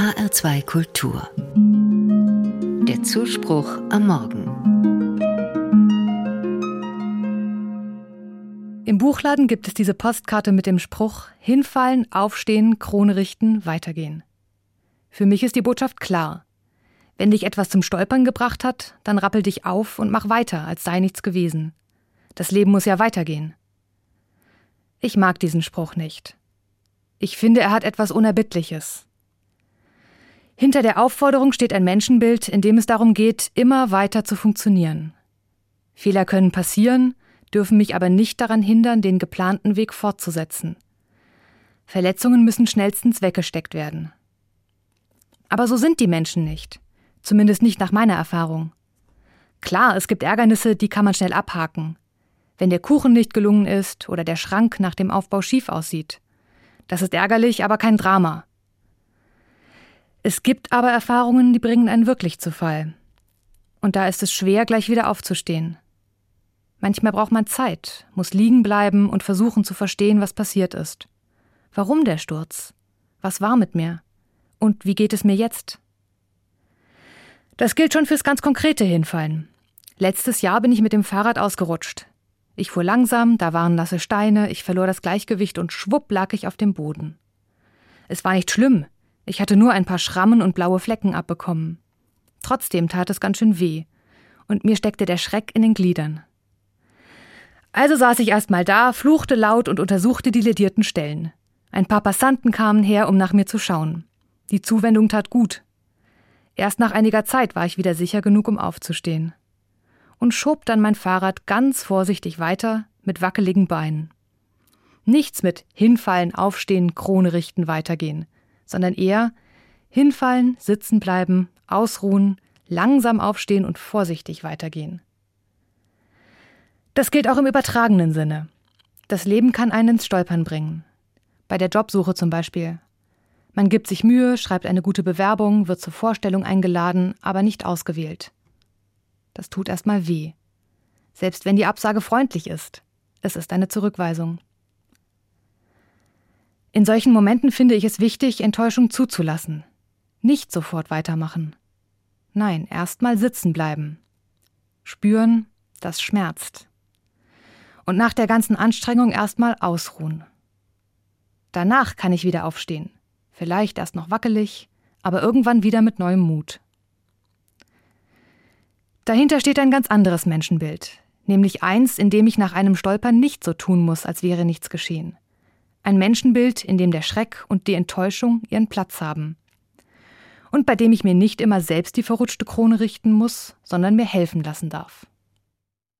HR2 Kultur. Der Zuspruch am Morgen. Im Buchladen gibt es diese Postkarte mit dem Spruch Hinfallen, aufstehen, Krone richten, weitergehen. Für mich ist die Botschaft klar. Wenn dich etwas zum Stolpern gebracht hat, dann rappel dich auf und mach weiter, als sei nichts gewesen. Das Leben muss ja weitergehen. Ich mag diesen Spruch nicht. Ich finde, er hat etwas Unerbittliches. Hinter der Aufforderung steht ein Menschenbild, in dem es darum geht, immer weiter zu funktionieren. Fehler können passieren, dürfen mich aber nicht daran hindern, den geplanten Weg fortzusetzen. Verletzungen müssen schnellstens weggesteckt werden. Aber so sind die Menschen nicht. Zumindest nicht nach meiner Erfahrung. Klar, es gibt Ärgernisse, die kann man schnell abhaken. Wenn der Kuchen nicht gelungen ist oder der Schrank nach dem Aufbau schief aussieht. Das ist ärgerlich, aber kein Drama. Es gibt aber Erfahrungen, die bringen einen wirklich zu Fall. Und da ist es schwer, gleich wieder aufzustehen. Manchmal braucht man Zeit, muss liegen bleiben und versuchen zu verstehen, was passiert ist. Warum der Sturz? Was war mit mir? Und wie geht es mir jetzt? Das gilt schon fürs ganz konkrete Hinfallen. Letztes Jahr bin ich mit dem Fahrrad ausgerutscht. Ich fuhr langsam, da waren nasse Steine, ich verlor das Gleichgewicht und schwupp lag ich auf dem Boden. Es war nicht schlimm, ich hatte nur ein paar Schrammen und blaue Flecken abbekommen. Trotzdem tat es ganz schön weh, und mir steckte der Schreck in den Gliedern. Also saß ich erst mal da, fluchte laut und untersuchte die ledierten Stellen. Ein paar Passanten kamen her, um nach mir zu schauen. Die Zuwendung tat gut. Erst nach einiger Zeit war ich wieder sicher genug, um aufzustehen. Und schob dann mein Fahrrad ganz vorsichtig weiter mit wackeligen Beinen. Nichts mit hinfallen, aufstehen, Krone richten, weitergehen, sondern eher hinfallen, sitzen bleiben, ausruhen, langsam aufstehen und vorsichtig weitergehen. Das gilt auch im übertragenen Sinne. Das Leben kann einen ins Stolpern bringen. Bei der Jobsuche zum Beispiel. Man gibt sich Mühe, schreibt eine gute Bewerbung, wird zur Vorstellung eingeladen, aber nicht ausgewählt. Das tut erstmal weh. Selbst wenn die Absage freundlich ist. Es ist eine Zurückweisung. In solchen Momenten finde ich es wichtig, Enttäuschung zuzulassen. Nicht sofort weitermachen. Nein, erstmal sitzen bleiben. Spüren, das schmerzt. Und nach der ganzen Anstrengung erstmal ausruhen. Danach kann ich wieder aufstehen. Vielleicht erst noch wackelig, aber irgendwann wieder mit neuem Mut. Dahinter steht ein ganz anderes Menschenbild, nämlich eins, in dem ich nach einem Stolpern nicht so tun muss, als wäre nichts geschehen. Ein Menschenbild, in dem der Schreck und die Enttäuschung ihren Platz haben. Und bei dem ich mir nicht immer selbst die verrutschte Krone richten muss, sondern mir helfen lassen darf.